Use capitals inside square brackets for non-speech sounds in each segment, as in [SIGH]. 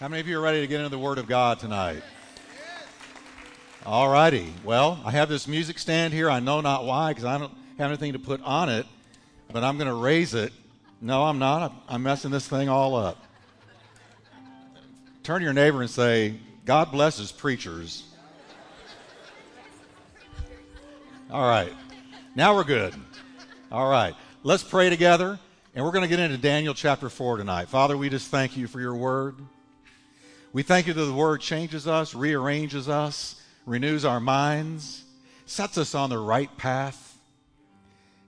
How many of you are ready to get into the Word of God tonight? All righty. Well, I have this music stand here. I know not why because I don't have anything to put on it, but I'm going to raise it. No, I'm not. I'm messing this thing all up. Turn to your neighbor and say, God blesses preachers. All right. Now we're good. All right. Let's pray together, and we're going to get into Daniel chapter 4 tonight. Father, we just thank you for your word. We thank you that the word changes us, rearranges us, renews our minds, sets us on the right path,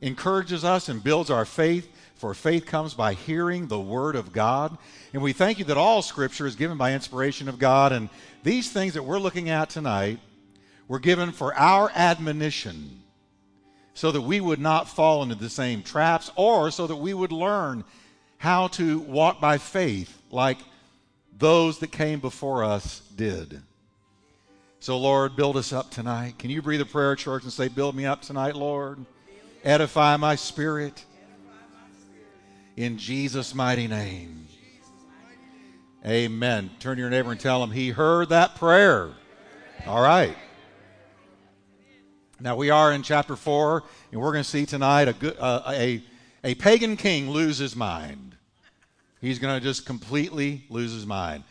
encourages us, and builds our faith. For faith comes by hearing the word of God. And we thank you that all scripture is given by inspiration of God. And these things that we're looking at tonight were given for our admonition so that we would not fall into the same traps or so that we would learn how to walk by faith like those that came before us did. So, Lord, build us up tonight. Can you breathe a prayer, church, and say, Build me up tonight, Lord? Edify my spirit. In Jesus' mighty name. Amen. Turn to your neighbor and tell him he heard that prayer. All right. Now, we are in chapter 4, and we're going to see tonight a, good, uh, a, a pagan king lose his mind. He's going to just completely lose his mind.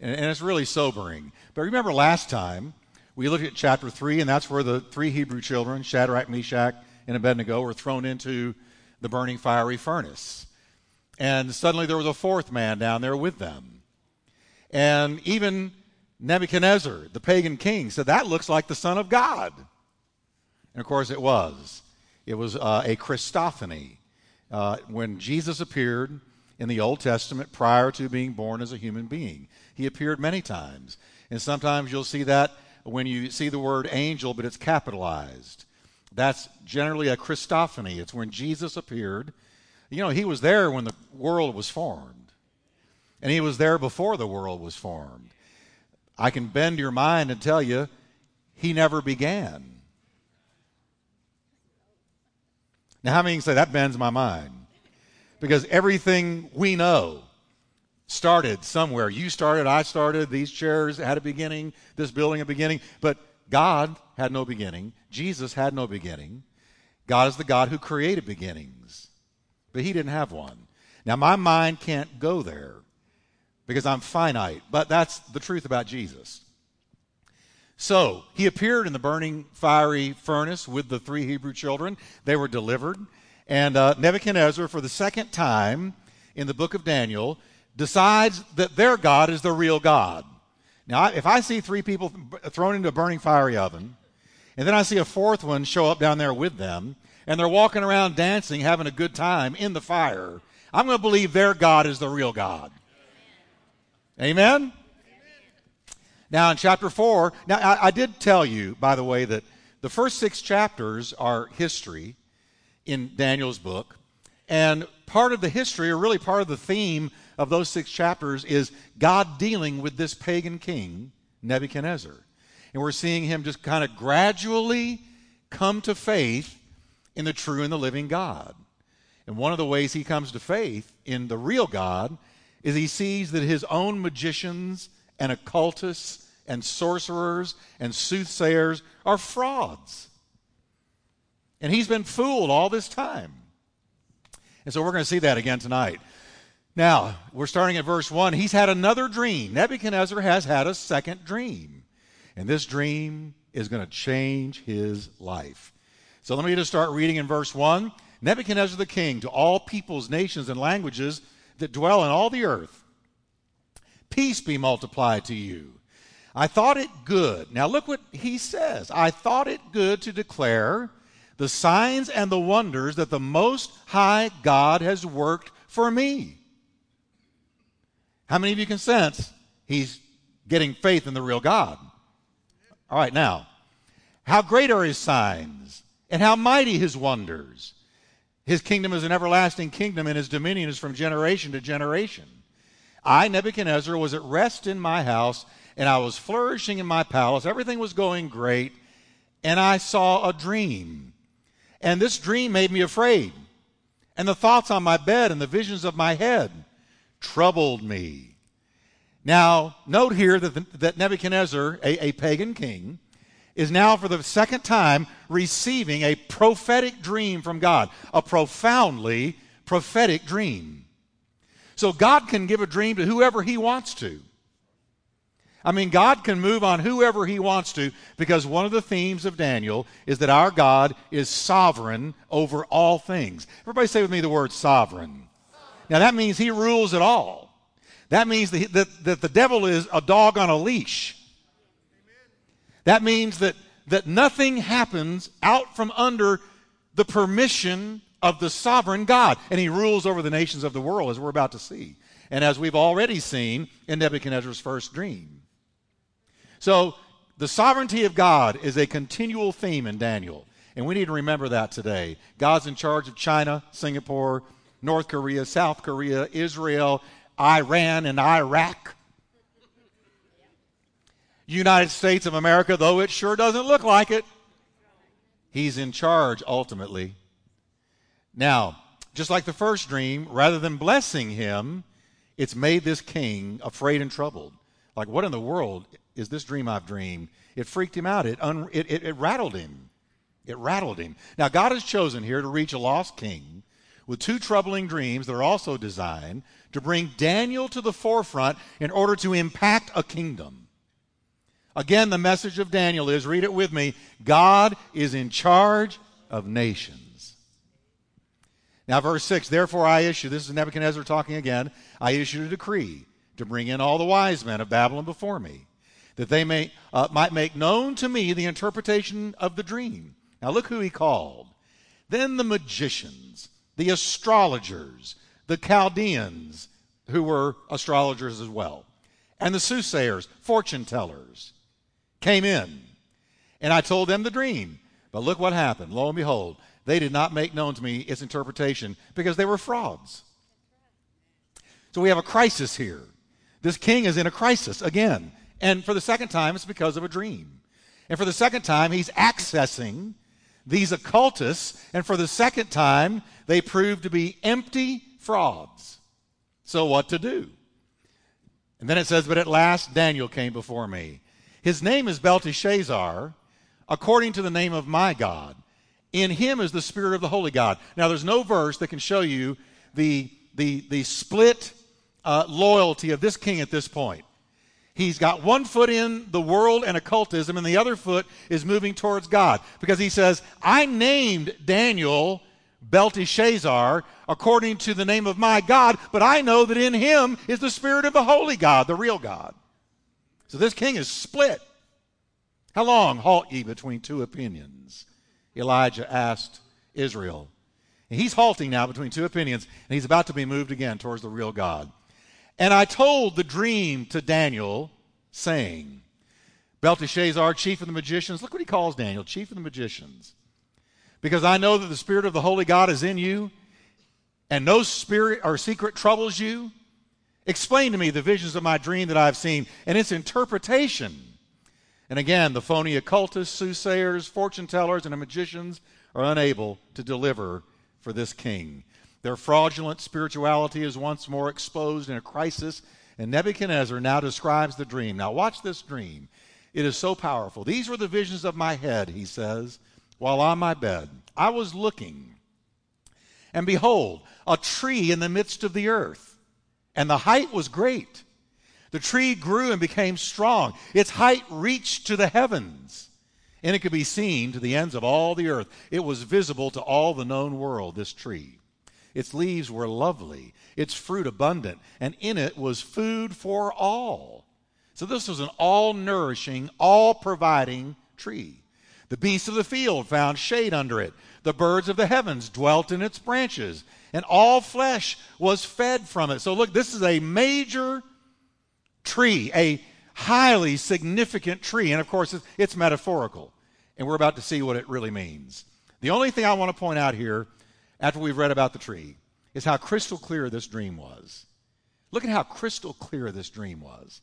And, and, it's really sobering. But remember last time, we looked at chapter 3, and that's where the three Hebrew children, Shadrach, Meshach, and Abednego, were thrown into the burning fiery furnace. And suddenly there was a fourth man down there with them. And even Nebuchadnezzar, the pagan king, said, That looks like the Son of God. And of course, it was. It was uh, a Christophany. Uh, when Jesus appeared, in the Old Testament prior to being born as a human being. He appeared many times. And sometimes you'll see that when you see the word angel, but it's capitalized. That's generally a Christophany. It's when Jesus appeared. You know, he was there when the world was formed, and he was there before the world was formed. I can bend your mind and tell you, he never began. Now, how many can say that bends my mind? Because everything we know started somewhere. You started, I started, these chairs had a beginning, this building a beginning, but God had no beginning. Jesus had no beginning. God is the God who created beginnings, but He didn't have one. Now, my mind can't go there because I'm finite, but that's the truth about Jesus. So, he appeared in the burning fiery furnace with the three Hebrew children. They were delivered. And uh, Nebuchadnezzar, for the second time in the book of Daniel, decides that their God is the real God. Now, if I see three people thrown into a burning fiery oven, and then I see a fourth one show up down there with them, and they're walking around dancing, having a good time in the fire, I'm going to believe their God is the real God. Amen? Amen? Now, in chapter 4, now I, I did tell you, by the way, that the first six chapters are history in Daniel's book. And part of the history, or really part of the theme of those six chapters, is God dealing with this pagan king, Nebuchadnezzar. And we're seeing him just kind of gradually come to faith in the true and the living God. And one of the ways he comes to faith in the real God is he sees that his own magicians and occultists and sorcerers and soothsayers are frauds. And he's been fooled all this time. And so we're going to see that again tonight. Now, we're starting at verse 1. He's had another dream. Nebuchadnezzar has had a second dream. And this dream is going to change his life. So let me just start reading in verse 1. Nebuchadnezzar the king, to all peoples, nations, and languages that dwell in all the earth, peace be multiplied to you. I thought it good. Now look what he says. I thought it good to declare the signs and the wonders that the Most High God has worked for me. How many of you can sense he's getting faith in the real God? All right, now, how great are his signs and how mighty his wonders? His kingdom is an everlasting kingdom, and his dominion is from generation to generation. I, Nebuchadnezzar, was at rest in my house, and I was flourishing in my palace. Everything was going great, and I saw a dream. And this dream made me afraid. And the thoughts on my bed and the visions of my head troubled me. Now, note here that, the, that Nebuchadnezzar, a, a pagan king, is now for the second time receiving a prophetic dream from God, a profoundly prophetic dream. So God can give a dream to whoever he wants to. I mean, God can move on whoever he wants to because one of the themes of Daniel is that our God is sovereign over all things. Everybody say with me the word sovereign. Now, that means he rules it all. That means that, that, that the devil is a dog on a leash. That means that, that nothing happens out from under the permission of the sovereign God. And he rules over the nations of the world, as we're about to see. And as we've already seen in Nebuchadnezzar's first dream. So, the sovereignty of God is a continual theme in Daniel. And we need to remember that today. God's in charge of China, Singapore, North Korea, South Korea, Israel, Iran, and Iraq. United States of America, though it sure doesn't look like it. He's in charge ultimately. Now, just like the first dream, rather than blessing him, it's made this king afraid and troubled. Like, what in the world is this dream I've dreamed? It freaked him out. It, un- it, it, it rattled him. It rattled him. Now, God has chosen here to reach a lost king with two troubling dreams that are also designed to bring Daniel to the forefront in order to impact a kingdom. Again, the message of Daniel is read it with me God is in charge of nations. Now, verse 6 Therefore I issue, this is Nebuchadnezzar talking again, I issued a decree to bring in all the wise men of Babylon before me, that they may, uh, might make known to me the interpretation of the dream. Now, look who he called. Then the magicians, the astrologers, the Chaldeans, who were astrologers as well, and the soothsayers, fortune tellers came in, and I told them the dream. But look what happened. Lo and behold, they did not make known to me its interpretation because they were frauds. So we have a crisis here. This king is in a crisis again. And for the second time, it's because of a dream. And for the second time, he's accessing these occultists. And for the second time, they prove to be empty frauds. So what to do? And then it says, But at last Daniel came before me his name is Belteshazzar, according to the name of my God. In him is the Spirit of the Holy God. Now, there's no verse that can show you the, the, the split uh, loyalty of this king at this point. He's got one foot in the world and occultism, and the other foot is moving towards God. Because he says, I named Daniel Belteshazzar according to the name of my God, but I know that in him is the Spirit of the Holy God, the real God. So this king is split. How long halt ye between two opinions? Elijah asked Israel. And he's halting now between two opinions, and he's about to be moved again towards the real God. And I told the dream to Daniel, saying, Belteshazzar, chief of the magicians, look what he calls Daniel, chief of the magicians. Because I know that the Spirit of the Holy God is in you, and no spirit or secret troubles you. Explain to me the visions of my dream that I've seen and its interpretation. And again, the phony occultists, soothsayers, fortune tellers, and magicians are unable to deliver for this king. Their fraudulent spirituality is once more exposed in a crisis, and Nebuchadnezzar now describes the dream. Now, watch this dream. It is so powerful. These were the visions of my head, he says, while on my bed. I was looking, and behold, a tree in the midst of the earth and the height was great. The tree grew and became strong. Its height reached to the heavens, and it could be seen to the ends of all the earth. It was visible to all the known world, this tree. Its leaves were lovely, its fruit abundant, and in it was food for all. So this was an all nourishing, all providing tree. The beasts of the field found shade under it. The birds of the heavens dwelt in its branches and all flesh was fed from it. So, look, this is a major tree, a highly significant tree. And of course, it's, it's metaphorical. And we're about to see what it really means. The only thing I want to point out here, after we've read about the tree, is how crystal clear this dream was. Look at how crystal clear this dream was.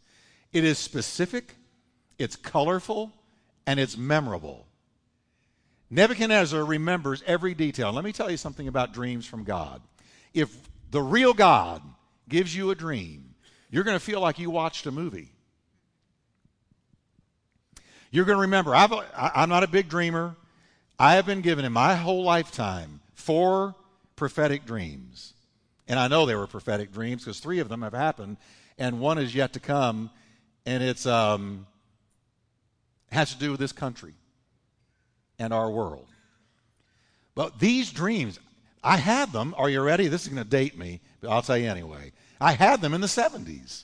It is specific, it's colorful, and it's memorable. Nebuchadnezzar remembers every detail. Let me tell you something about dreams from God. If the real God gives you a dream, you're going to feel like you watched a movie. You're going to remember, I've, I'm not a big dreamer. I have been given in my whole lifetime four prophetic dreams. And I know they were prophetic dreams because three of them have happened, and one is yet to come, and it's um, has to do with this country and our world. But these dreams, I had them. Are you ready? This is going to date me, but I'll tell you anyway. I had them in the 70s.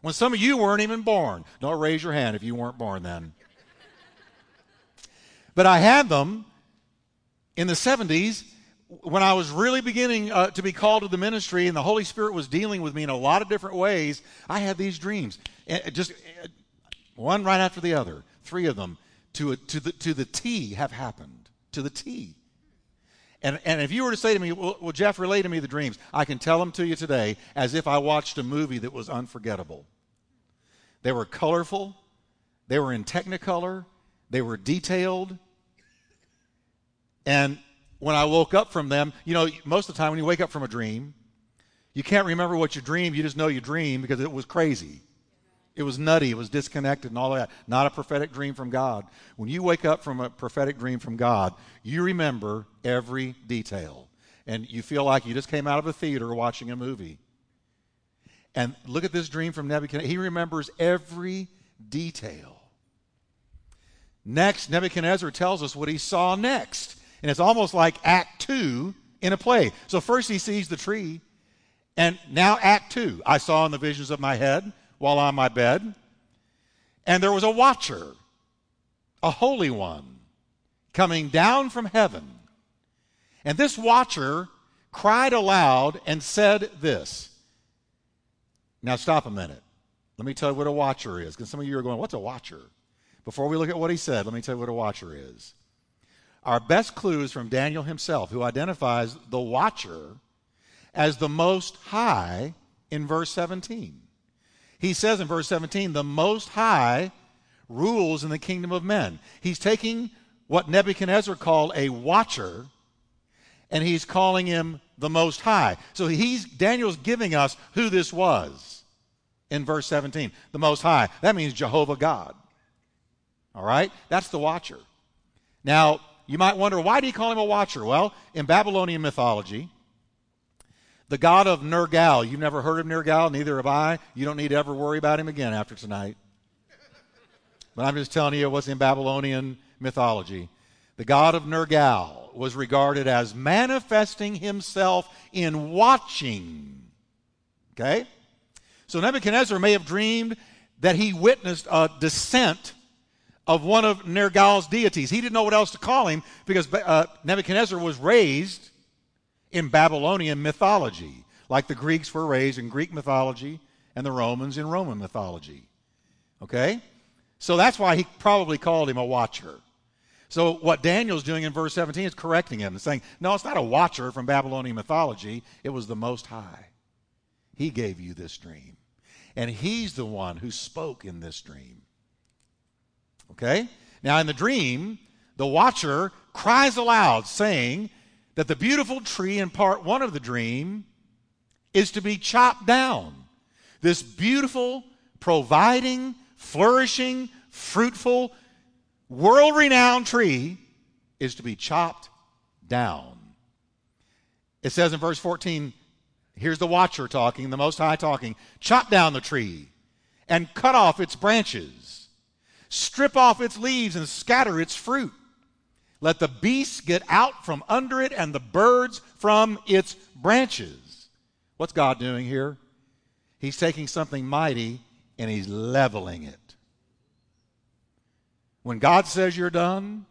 When some of you weren't even born. Don't raise your hand if you weren't born then. But I had them in the 70s when I was really beginning uh, to be called to the ministry and the Holy Spirit was dealing with me in a lot of different ways. I had these dreams. And just one right after the other. Three of them to, a, to, the, to the T have happened. To the T. And, and if you were to say to me, well, well, Jeff, relay to me the dreams, I can tell them to you today as if I watched a movie that was unforgettable. They were colorful, they were in technicolor, they were detailed. And when I woke up from them, you know, most of the time when you wake up from a dream, you can't remember what you dreamed, you just know you dreamed because it was crazy. It was nutty, it was disconnected and all that. Not a prophetic dream from God. When you wake up from a prophetic dream from God, you remember every detail. And you feel like you just came out of a theater watching a movie. And look at this dream from Nebuchadnezzar. He remembers every detail. Next, Nebuchadnezzar tells us what he saw next. And it's almost like Act Two in a play. So, first he sees the tree, and now Act Two. I saw in the visions of my head while on my bed. And there was a watcher, a holy one, coming down from heaven. And this watcher cried aloud and said this. Now, stop a minute. Let me tell you what a watcher is, because some of you are going, What's a watcher? Before we look at what he said, let me tell you what a watcher is. Our best clue is from Daniel himself, who identifies the watcher as the most high in verse 17. He says in verse 17, the Most High rules in the kingdom of men. He's taking what Nebuchadnezzar called a watcher and he's calling him the Most High. So he's, Daniel's giving us who this was in verse 17. The Most High. That means Jehovah God. All right? That's the watcher. Now, you might wonder, why do you call him a watcher? Well, in Babylonian mythology, the god of Nergal. You've never heard of Nergal, neither have I. You don't need to ever worry about him again after tonight. But I'm just telling you what's in Babylonian mythology. The god of Nergal was regarded as manifesting himself in watching. Okay? So Nebuchadnezzar may have dreamed that he witnessed a descent of one of Nergal's deities. He didn't know what else to call him because uh, Nebuchadnezzar was raised in Babylonian mythology, like the Greeks were raised in Greek mythology and the Romans in Roman mythology. Okay? So that's why he probably called him a watcher. So what Daniel's doing in verse 17 is correcting him and saying, no, it's not a watcher from Babylonian mythology. It was the Most High. He gave you this dream. And he's the one who spoke in this dream. Okay? Now, in the dream, the watcher cries aloud, saying, that the beautiful tree in part one of the dream is to be chopped down. This beautiful, providing, flourishing, fruitful, world renowned tree is to be chopped down. It says in verse 14, here's the watcher talking, the Most High talking chop down the tree and cut off its branches, strip off its leaves and scatter its fruit. Let the beasts get out from under it and the birds from its branches. What's God doing here? He's taking something mighty and he's leveling it. When God says you're done,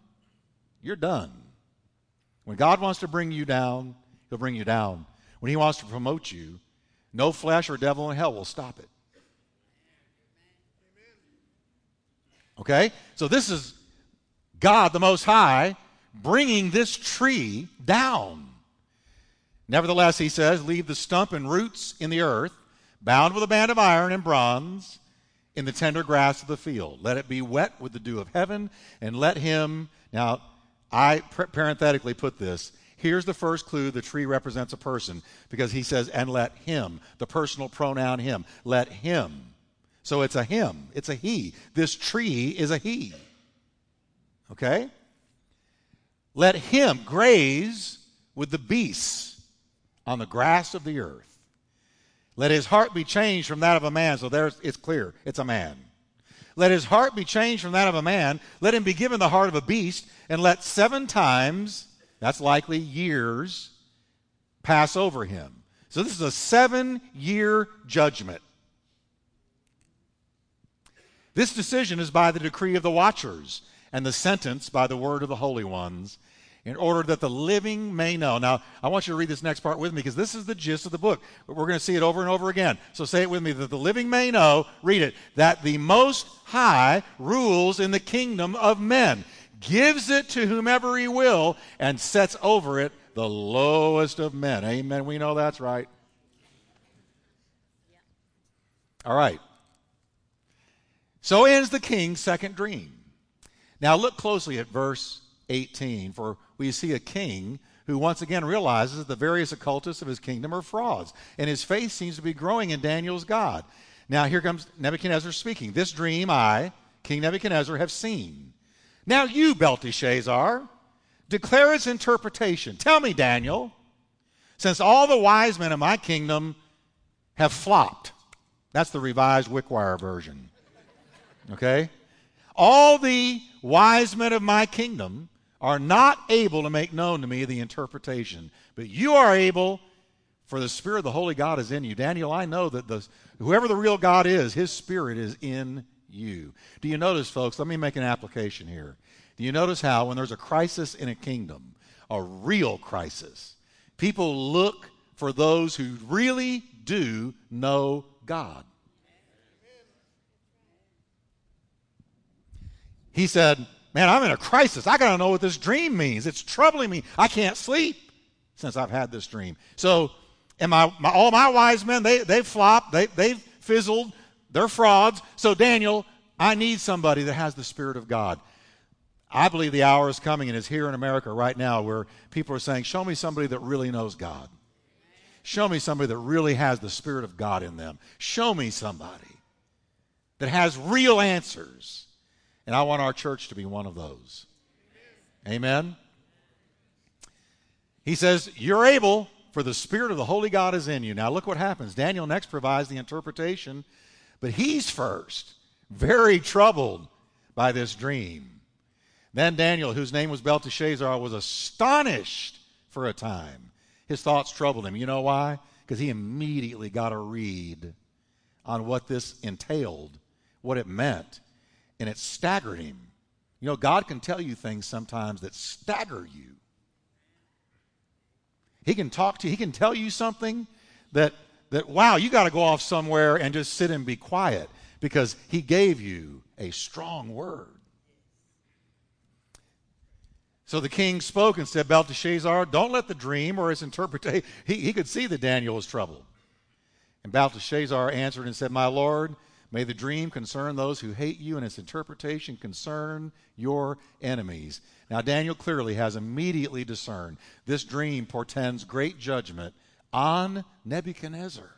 you're done. When God wants to bring you down, he'll bring you down. When he wants to promote you, no flesh or devil in hell will stop it. Okay? So this is God the Most High bringing this tree down. Nevertheless, he says, leave the stump and roots in the earth, bound with a band of iron and bronze, in the tender grass of the field. Let it be wet with the dew of heaven, and let him. Now, I parenthetically put this Here's the first clue the tree represents a person because he says, and let him, the personal pronoun him, let him. So it's a him, it's a he. This tree is a he. Okay? Let him graze with the beasts on the grass of the earth. Let his heart be changed from that of a man. So there's it's clear. It's a man. Let his heart be changed from that of a man. Let him be given the heart of a beast, and let seven times, that's likely years, pass over him. So this is a seven year judgment. This decision is by the decree of the watchers, and the sentence by the word of the holy ones in order that the living may know. Now, I want you to read this next part with me because this is the gist of the book. We're going to see it over and over again. So say it with me that the living may know, read it, that the Most High rules in the kingdom of men, gives it to whomever he will, and sets over it the lowest of men. Amen. We know that's right. All right. So ends the king's second dream. Now look closely at verse 18, for we see a king who once again realizes that the various occultists of his kingdom are frauds, and his faith seems to be growing in Daniel's God. Now here comes Nebuchadnezzar speaking. This dream I, King Nebuchadnezzar, have seen. Now you, Belteshazzar, declare its interpretation. Tell me, Daniel, since all the wise men of my kingdom have flopped. That's the revised Wickwire version. Okay? All the wise men of my kingdom are not able to make known to me the interpretation, but you are able, for the Spirit of the Holy God is in you. Daniel, I know that the, whoever the real God is, his Spirit is in you. Do you notice, folks? Let me make an application here. Do you notice how, when there's a crisis in a kingdom, a real crisis, people look for those who really do know God? He said, Man, I'm in a crisis. I got to know what this dream means. It's troubling me. I can't sleep since I've had this dream. So, and my, my all my wise men, they, they've flopped, they, they've fizzled, they're frauds. So, Daniel, I need somebody that has the Spirit of God. I believe the hour is coming and is here in America right now where people are saying, Show me somebody that really knows God. Show me somebody that really has the Spirit of God in them. Show me somebody that has real answers and I want our church to be one of those. Amen. He says, You're able, for the Spirit of the Holy God is in you. Now, look what happens. Daniel next provides the interpretation, but he's first, very troubled by this dream. Then Daniel, whose name was Belteshazzar, was astonished for a time. His thoughts troubled him. You know why? Because he immediately got a read on what this entailed, what it meant and it staggered him. You know, God can tell you things sometimes that stagger you. He can talk to you, he can tell you something that that wow, you got to go off somewhere and just sit and be quiet because he gave you a strong word. So the king spoke and said, Belteshazzar, don't let the dream or its interpretation. He, he could see that Daniel was troubled. And Belteshazzar answered and said, My Lord, May the dream concern those who hate you and its interpretation concern your enemies. Now, Daniel clearly has immediately discerned this dream portends great judgment on Nebuchadnezzar.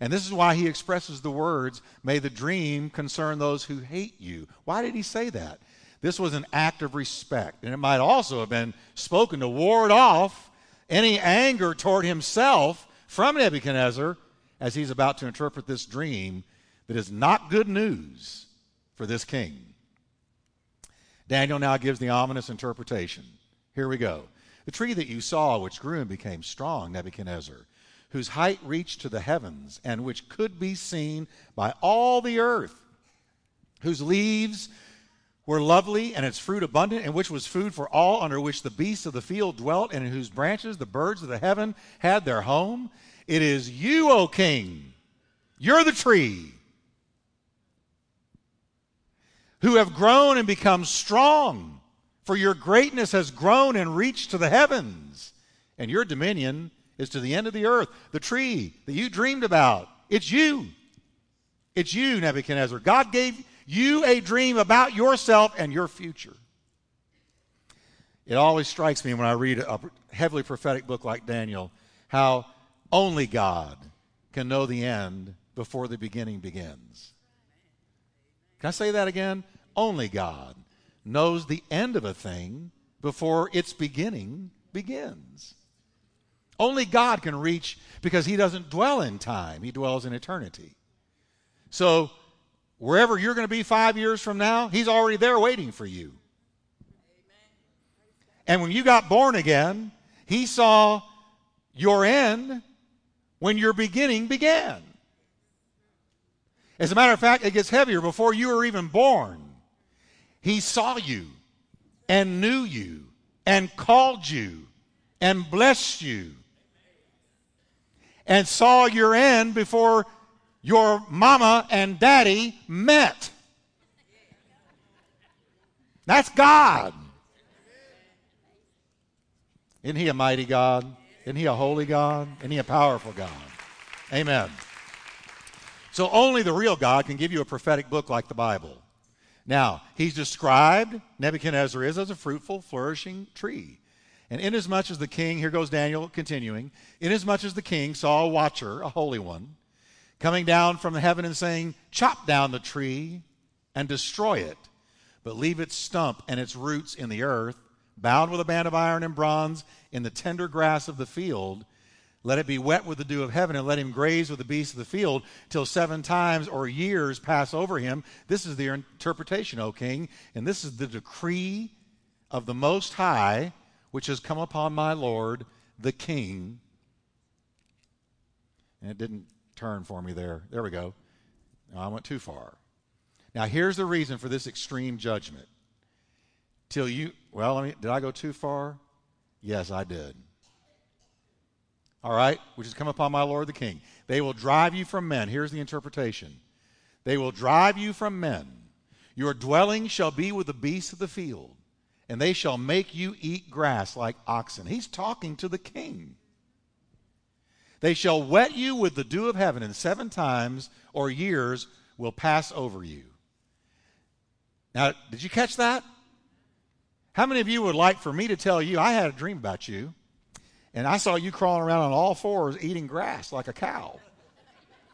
And this is why he expresses the words, May the dream concern those who hate you. Why did he say that? This was an act of respect. And it might also have been spoken to ward off any anger toward himself from Nebuchadnezzar as he's about to interpret this dream that is not good news for this king. Daniel now gives the ominous interpretation. Here we go. The tree that you saw, which grew and became strong, Nebuchadnezzar, whose height reached to the heavens, and which could be seen by all the earth, whose leaves were lovely and its fruit abundant, and which was food for all, under which the beasts of the field dwelt, and in whose branches the birds of the heaven had their home. It is you, O king. You're the tree who have grown and become strong. For your greatness has grown and reached to the heavens, and your dominion is to the end of the earth. The tree that you dreamed about, it's you. It's you, Nebuchadnezzar. God gave you a dream about yourself and your future. It always strikes me when I read a heavily prophetic book like Daniel how only God can know the end before the beginning begins. Can I say that again? Only God knows the end of a thing before its beginning begins. Only God can reach because He doesn't dwell in time, He dwells in eternity. So, wherever you're going to be five years from now, He's already there waiting for you. And when you got born again, He saw your end when your beginning began. As a matter of fact, it gets heavier. Before you were even born, He saw you and knew you and called you and blessed you and saw your end before your mama and daddy met. That's God. Isn't He a mighty God? Isn't He a holy God? Isn't He a powerful God? Amen. So only the real God can give you a prophetic book like the Bible. Now, he's described, Nebuchadnezzar is, as a fruitful, flourishing tree. And inasmuch as the king, here goes Daniel continuing, inasmuch as the king saw a watcher, a holy one, coming down from the heaven and saying, Chop down the tree and destroy it, but leave its stump and its roots in the earth, bound with a band of iron and bronze in the tender grass of the field. Let it be wet with the dew of heaven, and let him graze with the beasts of the field till seven times or years pass over him. This is the interpretation, O king, and this is the decree of the Most High which has come upon my Lord the King. And it didn't turn for me there. There we go. I went too far. Now, here's the reason for this extreme judgment. Till you, well, did I go too far? Yes, I did. All right, which has come upon my Lord the King. They will drive you from men. Here's the interpretation. They will drive you from men. Your dwelling shall be with the beasts of the field and they shall make you eat grass like oxen. He's talking to the king. They shall wet you with the dew of heaven, and seven times or years will pass over you. Now, did you catch that? How many of you would like for me to tell you I had a dream about you, and I saw you crawling around on all fours eating grass like a cow?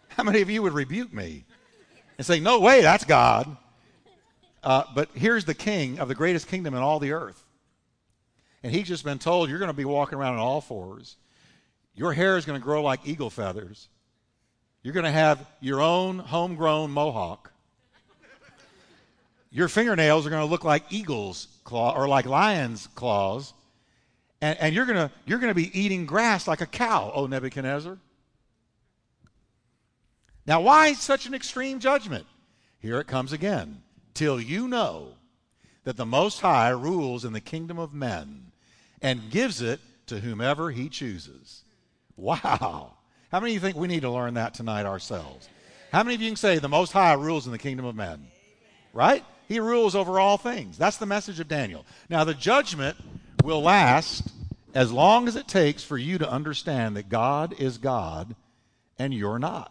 How many of you would rebuke me and say, No way, that's God? Uh, but here's the king of the greatest kingdom in all the earth. And he's just been told you're going to be walking around on all fours. Your hair is going to grow like eagle feathers. You're going to have your own homegrown mohawk. Your fingernails are going to look like eagle's claw or like lion's claws. And, and you're to you're to be eating grass like a cow, O Nebuchadnezzar. Now, why such an extreme judgment? Here it comes again till you know that the Most High rules in the kingdom of men and gives it to whomever he chooses. Wow. How many of you think we need to learn that tonight ourselves? How many of you can say the Most High rules in the kingdom of men? Right? He rules over all things. That's the message of Daniel. Now, the judgment will last as long as it takes for you to understand that God is God and you're not.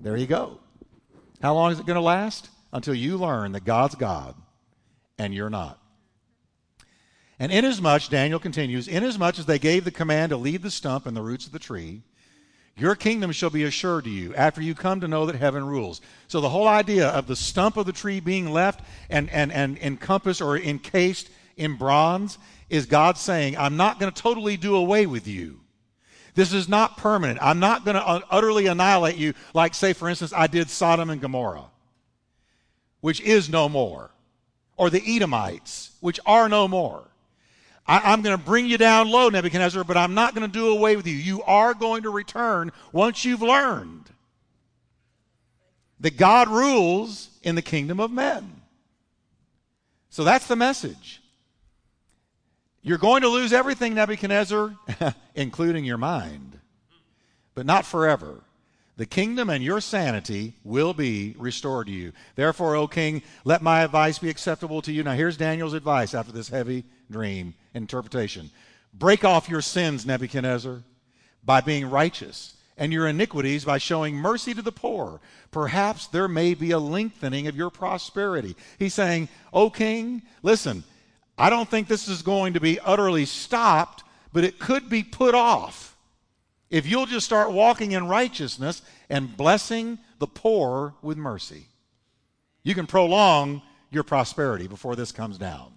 There you go. How long is it going to last? until you learn that God's God and you're not. And inasmuch, Daniel continues, inasmuch as they gave the command to leave the stump and the roots of the tree, your kingdom shall be assured to you after you come to know that heaven rules. So the whole idea of the stump of the tree being left and, and, and encompassed or encased in bronze is God saying, I'm not going to totally do away with you. This is not permanent. I'm not going to utterly annihilate you like, say, for instance, I did Sodom and Gomorrah which is no more, or the Edomites, which are no more. I, am going to bring you down low, Nebuchadnezzar, but I'm not going to do away with you. You are going to return once you've learned that God rules in the kingdom of men. So that's the message. You're going to lose everything, Nebuchadnezzar, [LAUGHS] including your mind, but not forever. The kingdom and your sanity will be restored to you. Therefore, O king, let my advice be acceptable to you. Now, here's Daniel's advice after this heavy dream interpretation Break off your sins, Nebuchadnezzar, by being righteous, and your iniquities by showing mercy to the poor. Perhaps there may be a lengthening of your prosperity. He's saying, O king, listen, I don't think this is going to be utterly stopped, but it could be put off. If you'll just start walking in righteousness and blessing the poor with mercy, you can prolong your prosperity before this comes down.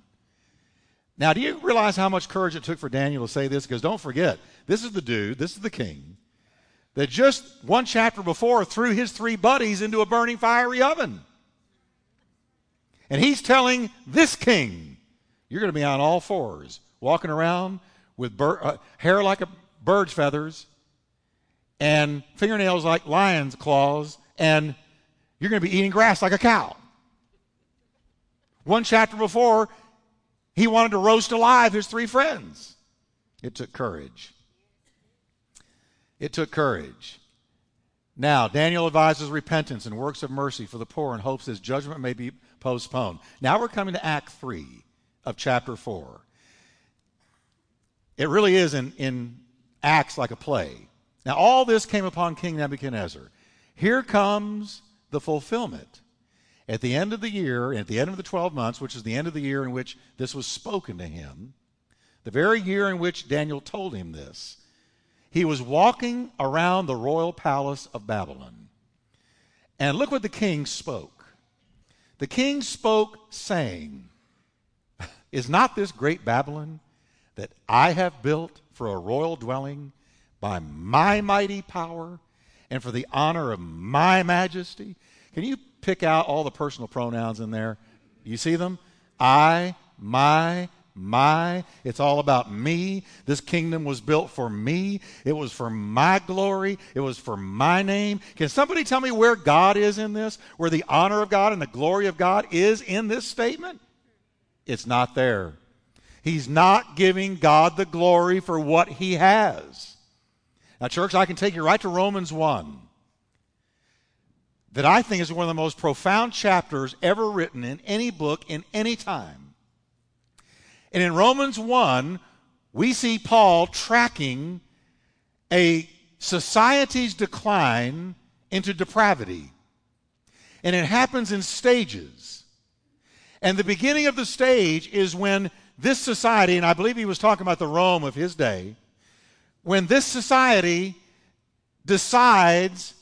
Now, do you realize how much courage it took for Daniel to say this? Because don't forget, this is the dude, this is the king, that just one chapter before threw his three buddies into a burning fiery oven. And he's telling this king, you're going to be on all fours, walking around with uh, hair like a bird's feathers and fingernails like lion's claws, and you're going to be eating grass like a cow. One chapter before, he wanted to roast alive his three friends. It took courage. It took courage. Now, Daniel advises repentance and works of mercy for the poor in hopes his judgment may be postponed. Now we're coming to Act 3 of chapter 4. It really is in, in Acts like a play. Now, all this came upon King Nebuchadnezzar. Here comes the fulfillment. At the end of the year, at the end of the 12 months, which is the end of the year in which this was spoken to him, the very year in which Daniel told him this, he was walking around the royal palace of Babylon. And look what the king spoke. The king spoke, saying, Is not this great Babylon that I have built for a royal dwelling by my mighty power and for the honor of my majesty? Can you pick out all the personal pronouns in there? You see them? I, my, my. It's all about me. This kingdom was built for me. It was for my glory. It was for my name. Can somebody tell me where God is in this? Where the honor of God and the glory of God is in this statement? It's not there. He's not giving God the glory for what he has. Now, church, I can take you right to Romans 1 that I think is one of the most profound chapters ever written in any book in any time. And in Romans 1, we see Paul tracking a society's decline into depravity. And it happens in stages. And the beginning of the stage is when this society, and I believe he was talking about the Rome of his day, when this society decides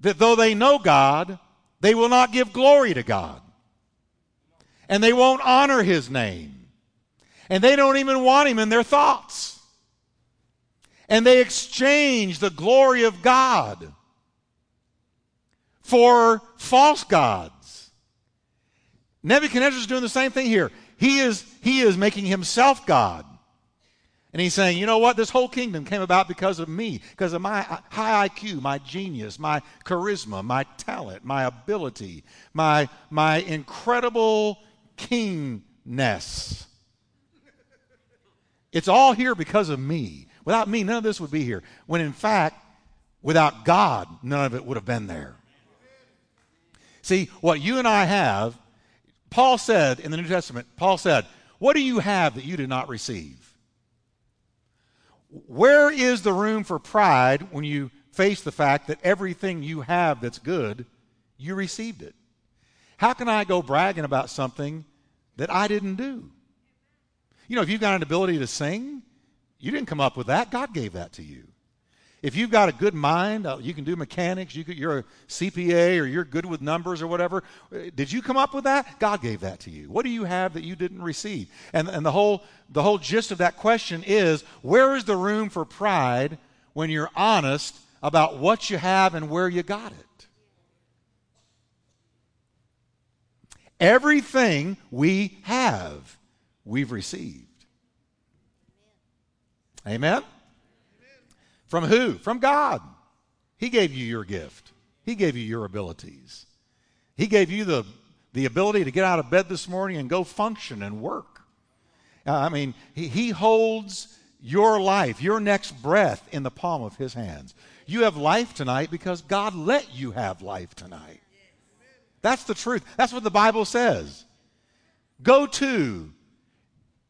that though they know God, they will not give glory to God. And they won't honor his name and they don't even want him in their thoughts. And they exchange the glory of God for false gods. Nebuchadnezzar is doing the same thing here. He is, he is making himself God. And he's saying, you know what? This whole kingdom came about because of me, because of my high IQ, my genius, my charisma, my talent, my ability, my, my incredible kingness. It's all here because of me. Without me, none of this would be here. When in fact, without God, none of it would have been there. See, what you and I have, Paul said in the New Testament, Paul said, What do you have that you did not receive? Where is the room for pride when you face the fact that everything you have that's good, you received it? How can I go bragging about something that I didn't do? You know, if you've got an ability to sing, you didn't come up with that. God gave that to you. If you've got a good mind, uh, you can do mechanics, you are a CPA or you're good with numbers or whatever. Uh, did you come up with that? God gave that to you. What do you have that you didn't receive? And, and the, whole, the whole gist of that question is where is the room for pride when you're honest about what you have and where you got it? Everything we have we've received. Amen? From who? From God. He gave you your gift, He gave you your abilities. He gave you the, the ability to get out of bed this morning and go function and work. Uh, I mean, he, he holds your life, your next breath in the palm of His hands. You have life tonight because God let you have life tonight. That's the truth. That's what the Bible says. Go to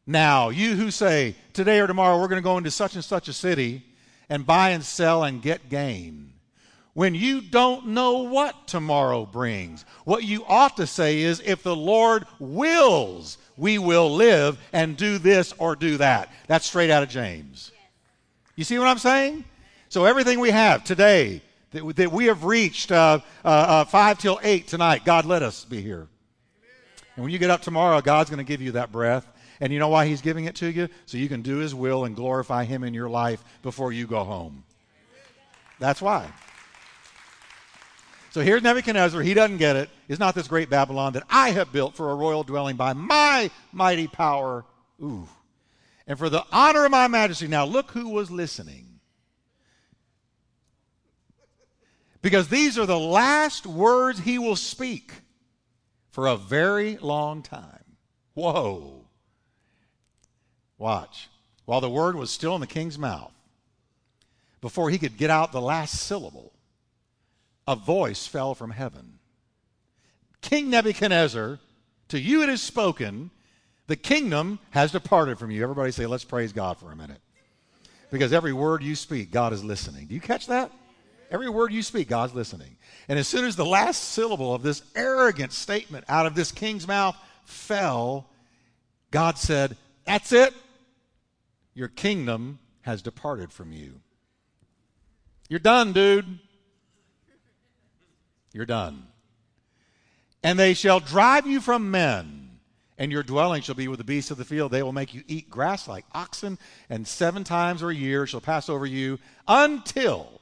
now, you who say, today or tomorrow we're going to go into such and such a city and buy and sell and get gain. when you don't know what tomorrow brings. What you ought to say is, if the Lord wills, we will live and do this or do that. That's straight out of James. You see what I'm saying? So everything we have today, that, that we have reached uh, uh, uh, 5 till 8 tonight, God let us be here. And when you get up tomorrow, God's going to give you that breath. And you know why He's giving it to you? So you can do His will and glorify Him in your life before you go home. That's why. So here's Nebuchadnezzar. He doesn't get it. It's not this great Babylon that I have built for a royal dwelling by my mighty power. Ooh. And for the honor of my majesty. Now look who was listening. Because these are the last words he will speak for a very long time. Whoa. Watch. While the word was still in the king's mouth, before he could get out the last syllable, a voice fell from heaven. King Nebuchadnezzar, to you it is spoken, the kingdom has departed from you. Everybody say, let's praise God for a minute. Because every word you speak, God is listening. Do you catch that? Every word you speak, God's listening. And as soon as the last syllable of this arrogant statement out of this king's mouth fell, God said, That's it. Your kingdom has departed from you. You're done, dude. You're done. And they shall drive you from men, and your dwelling shall be with the beasts of the field. They will make you eat grass like oxen, and seven times a year shall pass over you until,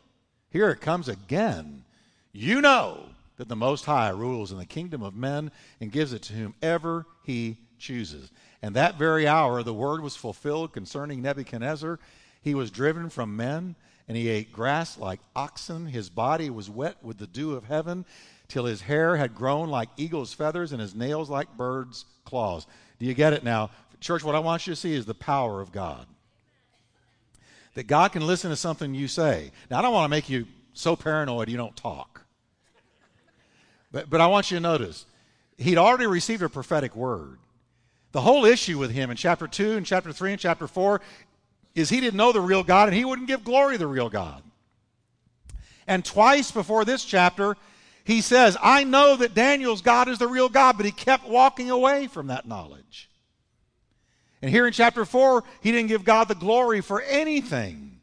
here it comes again, you know that the Most High rules in the kingdom of men and gives it to whomever he chooses. And that very hour the word was fulfilled concerning Nebuchadnezzar. He was driven from men and he ate grass like oxen. His body was wet with the dew of heaven, till his hair had grown like eagle's feathers and his nails like birds' claws. Do you get it now? Church, what I want you to see is the power of God. That God can listen to something you say. Now, I don't want to make you so paranoid you don't talk. But, but I want you to notice, he'd already received a prophetic word. The whole issue with him in chapter 2 and chapter 3 and chapter 4 is he didn't know the real God and he wouldn't give glory to the real God. And twice before this chapter, he says, I know that Daniel's God is the real God, but he kept walking away from that knowledge. And here in chapter 4, he didn't give God the glory for anything,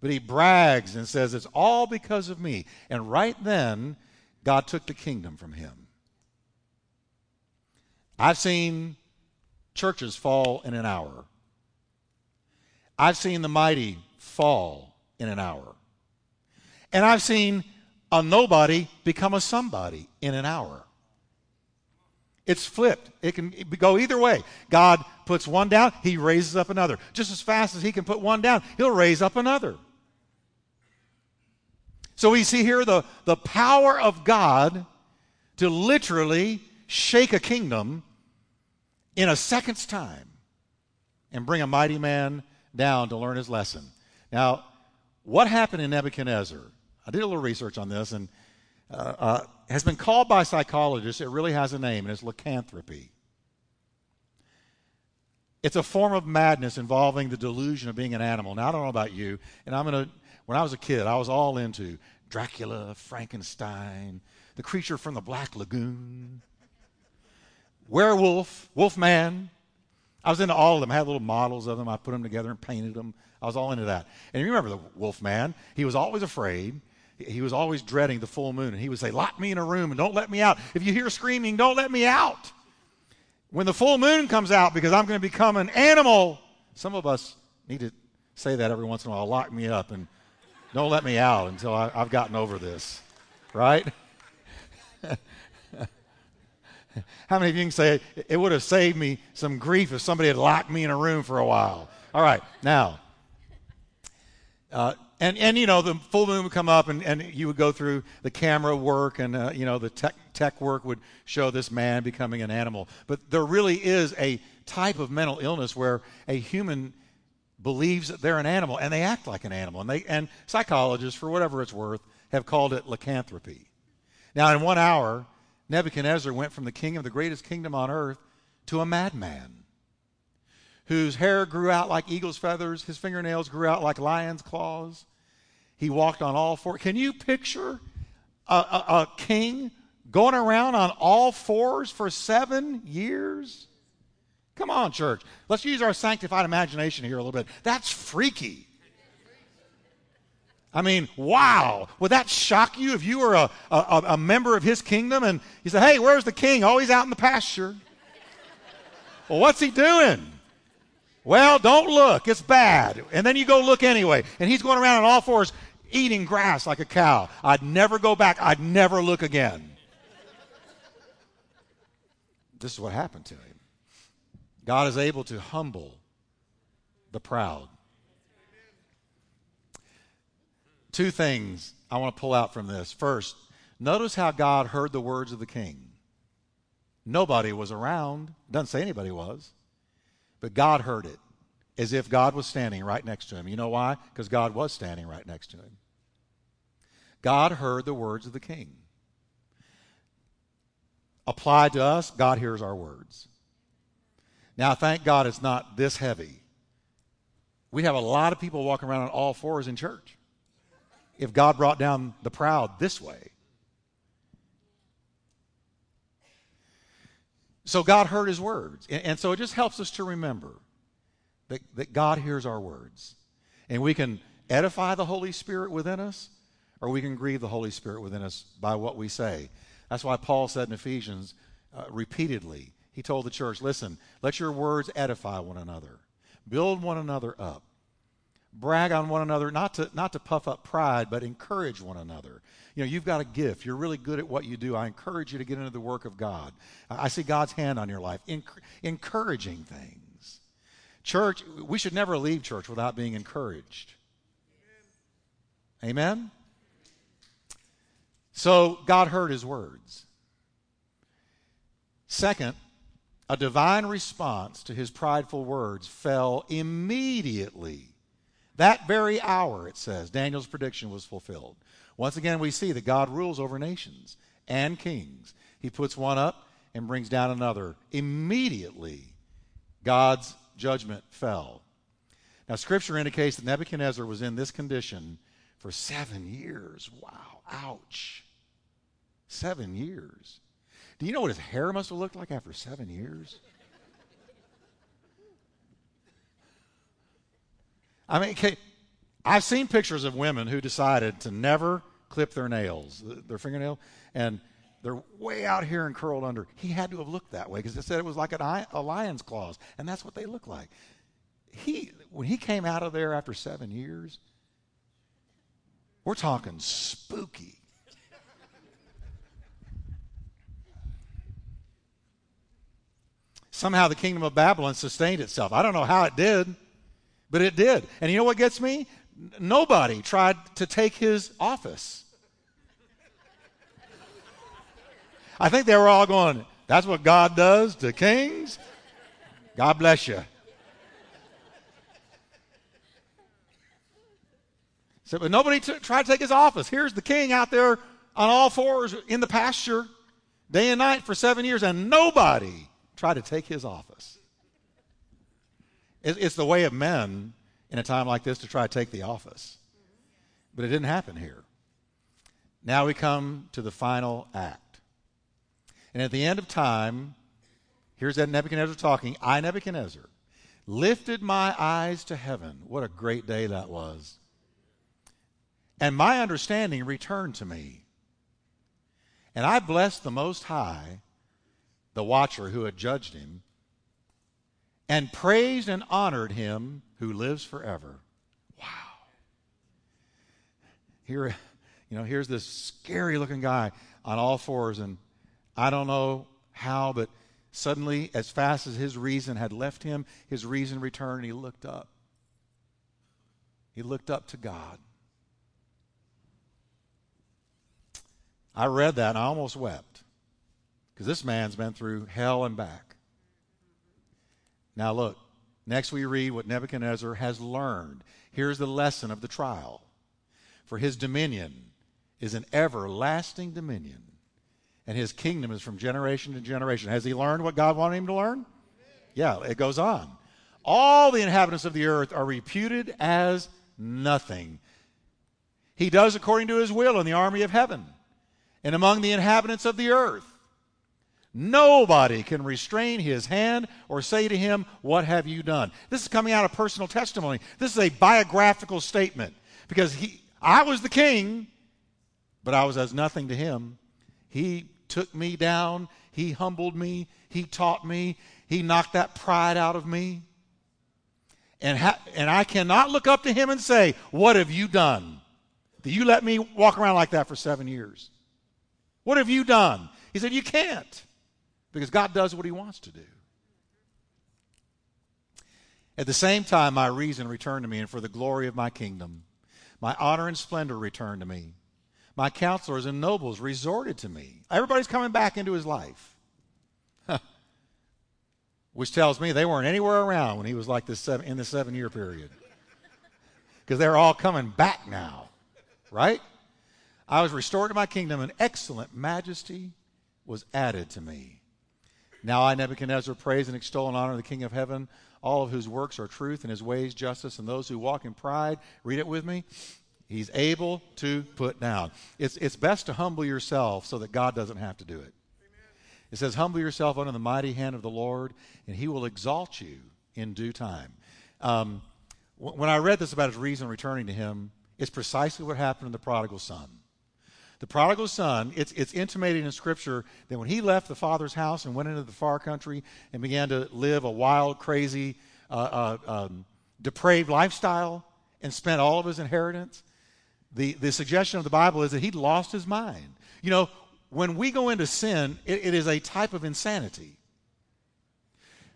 but he brags and says, It's all because of me. And right then, God took the kingdom from him. I've seen churches fall in an hour. I've seen the mighty fall in an hour. And I've seen a nobody become a somebody in an hour. It's flipped. It can go either way. God puts one down, he raises up another. Just as fast as he can put one down, he'll raise up another. So we see here the, the power of God to literally shake a kingdom in a second's time and bring a mighty man down to learn his lesson. Now, what happened in Nebuchadnezzar? I did a little research on this and uh, uh, has been called by psychologists, it really has a name, and it's lycanthropy. It's a form of madness involving the delusion of being an animal. Now, I don't know about you, and I'm going to, when I was a kid, I was all into Dracula, Frankenstein, the creature from the Black Lagoon, werewolf, wolfman, I was into all of them. I had little models of them. I put them together and painted them. I was all into that. And you remember the wolf man? He was always afraid. He was always dreading the full moon. And he would say, Lock me in a room and don't let me out. If you hear screaming, don't let me out. When the full moon comes out, because I'm going to become an animal, some of us need to say that every once in a while. Lock me up and don't let me out until I, I've gotten over this. Right? [LAUGHS] How many of you can say it would have saved me some grief if somebody had locked me in a room for a while? All right, now, uh, and and you know the full moon would come up, and, and you would go through the camera work, and uh, you know the tech tech work would show this man becoming an animal. But there really is a type of mental illness where a human believes that they're an animal and they act like an animal, and they and psychologists, for whatever it's worth, have called it lycanthropy. Now, in one hour, Nebuchadnezzar went from the king of the greatest kingdom on earth to a madman whose hair grew out like eagle's feathers, his fingernails grew out like lion's claws. He walked on all four. Can you picture a, a, a king going around on all fours for seven years? Come on, church. Let's use our sanctified imagination here a little bit. That's freaky. I mean, wow. Would that shock you if you were a, a, a, member of his kingdom and you said, hey, where's the king? Oh, he's out in the pasture. well, what's he doing? Well, don't look. It's bad. And then you go look anyway. And he's going around on all fours eating grass like a cow. I'd never go back. I'd never look again. this is what happened to him. God is able to humble the proud. Two things I want to pull out from this. First, notice how God heard the words of the king. Nobody was around. Doesn't say anybody was. But God heard it as if God was standing right next to him. You know why? Because God was standing right next to him. God heard the words of the king. Applied to us, God hears our words. Now, thank God it's not this heavy. We have a lot of people walking around on all fours in church. If God brought down the proud this way. So God heard his words. And, and so it just helps us to remember that, that God hears our words. And we can edify the Holy Spirit within us, or we can grieve the Holy Spirit within us by what we say. That's why Paul said in Ephesians uh, repeatedly, he told the church, listen, let your words edify one another, build one another up, brag on one another, not to, not to puff up pride, but encourage one another. You know, you've got a gift. You're really good at what you do. I encourage you to get into the work of God. I see God's hand on your life, encouraging things. Church, we should never leave church without being encouraged. Amen? So God heard his words. Second, a divine response to his prideful words fell immediately. That very hour, it says, Daniel's prediction was fulfilled. Once again, we see that God rules over nations and kings. He puts one up and brings down another. Immediately, God's judgment fell. Now, Scripture indicates that Nebuchadnezzar was in this condition for seven years. Wow, ouch. Seven years. Do you know what his hair must have looked like after seven years? I mean, I've seen pictures of women who decided to never clip their nails, their fingernail, and they're way out here and curled under. He had to have looked that way because it said it was like a lion's claws, and that's what they look like. He, when he came out of there after seven years, we're talking spooky. Somehow the kingdom of Babylon sustained itself. I don't know how it did, but it did. And you know what gets me? Nobody tried to take his office. I think they were all going, that's what God does to kings? God bless you. So, but nobody t- tried to take his office. Here's the king out there on all fours in the pasture, day and night for seven years, and nobody tried to take his office. It's the way of men in a time like this to try to take the office. But it didn't happen here. Now we come to the final act. And at the end of time, here's that Nebuchadnezzar talking I, Nebuchadnezzar, lifted my eyes to heaven. What a great day that was. And my understanding returned to me. And I blessed the Most High the watcher who had judged him, and praised and honored him who lives forever. Wow. Here, you know, here's this scary looking guy on all fours, and I don't know how, but suddenly, as fast as his reason had left him, his reason returned, and he looked up. He looked up to God. I read that and I almost wept. Because this man's been through hell and back. Now, look, next we read what Nebuchadnezzar has learned. Here's the lesson of the trial. For his dominion is an everlasting dominion, and his kingdom is from generation to generation. Has he learned what God wanted him to learn? Yeah, it goes on. All the inhabitants of the earth are reputed as nothing. He does according to his will in the army of heaven and among the inhabitants of the earth. Nobody can restrain his hand or say to him, What have you done? This is coming out of personal testimony. This is a biographical statement because he, I was the king, but I was as nothing to him. He took me down, he humbled me, he taught me, he knocked that pride out of me. And, ha- and I cannot look up to him and say, What have you done? That you let me walk around like that for seven years? What have you done? He said, You can't because God does what He wants to do. At the same time, my reason returned to me, and for the glory of my kingdom, my honor and splendor returned to me. My counselors and nobles resorted to me. Everybody's coming back into his life. Which tells me they weren't anywhere around when he was like this seven, in the seven year period. Because they're all coming back now, right? I was restored to my kingdom, and excellent majesty was added to me. Now I, Nebuchadnezzar, praise and extol and honor the King of heaven, all of whose works are truth and his ways justice, and those who walk in pride. Read it with me. He's able to put down. It's, it's best to humble yourself so that God doesn't have to do it. It says, Humble yourself under the mighty hand of the Lord, and he will exalt you in due time. Um, when I read this about his reason returning to him, it's precisely what happened to the prodigal son. The prodigal son, it's, it's intimated in Scripture that when he left the father's house and went into the far country and began to live a wild, crazy, uh, uh, um, depraved lifestyle and spent all of his inheritance, the, the suggestion of the Bible is that he'd lost his mind. You know, when we go into sin, it, it is a type of insanity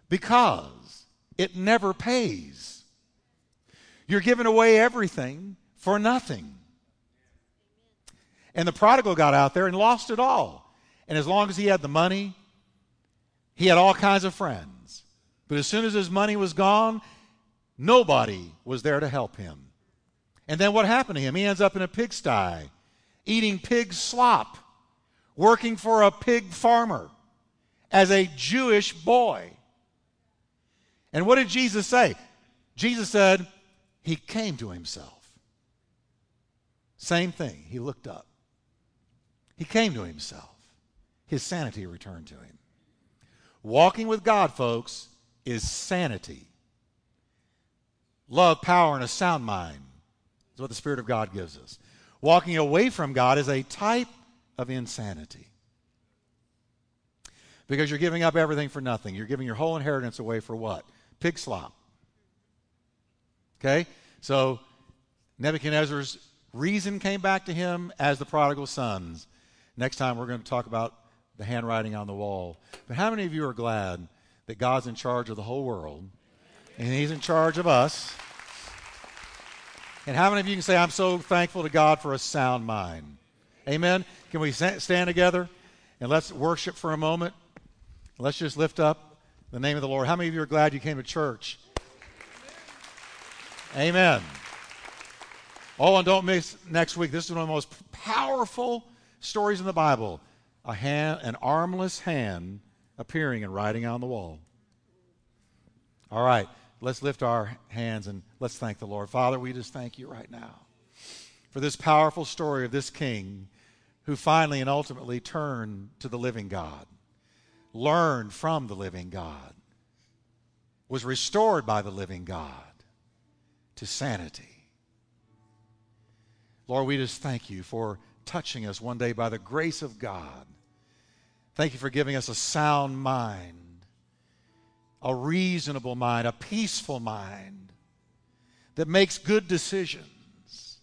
because it never pays. You're giving away everything for nothing. And the prodigal got out there and lost it all. And as long as he had the money, he had all kinds of friends. But as soon as his money was gone, nobody was there to help him. And then what happened to him? He ends up in a pigsty, eating pig slop, working for a pig farmer as a Jewish boy. And what did Jesus say? Jesus said, He came to himself. Same thing. He looked up. He came to himself. His sanity returned to him. Walking with God, folks, is sanity. Love, power, and a sound mind is what the Spirit of God gives us. Walking away from God is a type of insanity. Because you're giving up everything for nothing. You're giving your whole inheritance away for what? Pig slop. Okay? So Nebuchadnezzar's reason came back to him as the prodigal sons. Next time, we're going to talk about the handwriting on the wall. But how many of you are glad that God's in charge of the whole world and He's in charge of us? And how many of you can say, I'm so thankful to God for a sound mind? Amen. Can we stand together and let's worship for a moment? Let's just lift up the name of the Lord. How many of you are glad you came to church? Amen. Oh, and don't miss next week. This is one of the most powerful stories in the Bible a hand, an armless hand appearing and writing on the wall. All right, let's lift our hands and let's thank the Lord. Father, we just thank you right now for this powerful story of this king who finally and ultimately turned to the living God, learned from the living God, was restored by the living God to sanity. Lord, we just thank you for touching us one day by the grace of God. Thank you for giving us a sound mind, a reasonable mind, a peaceful mind that makes good decisions.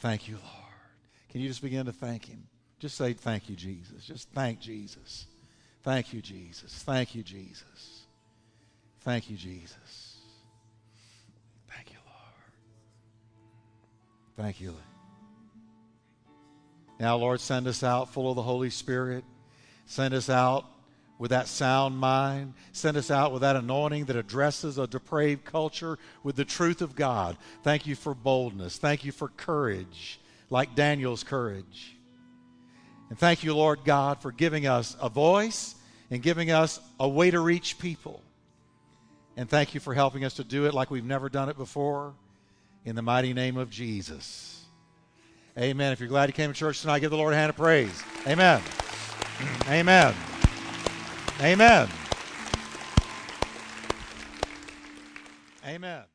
Thank you, Lord. Can you just begin to thank Him? Just say, Thank you, Jesus. Just thank Jesus. Thank you, Jesus. Thank you, Jesus. Thank you, Jesus. Thank you. Now, Lord, send us out full of the Holy Spirit. Send us out with that sound mind. Send us out with that anointing that addresses a depraved culture with the truth of God. Thank you for boldness. Thank you for courage, like Daniel's courage. And thank you, Lord God, for giving us a voice and giving us a way to reach people. And thank you for helping us to do it like we've never done it before in the mighty name of Jesus. Amen. If you're glad you came to church tonight, give the Lord a hand of praise. Amen. Amen. Amen. Amen.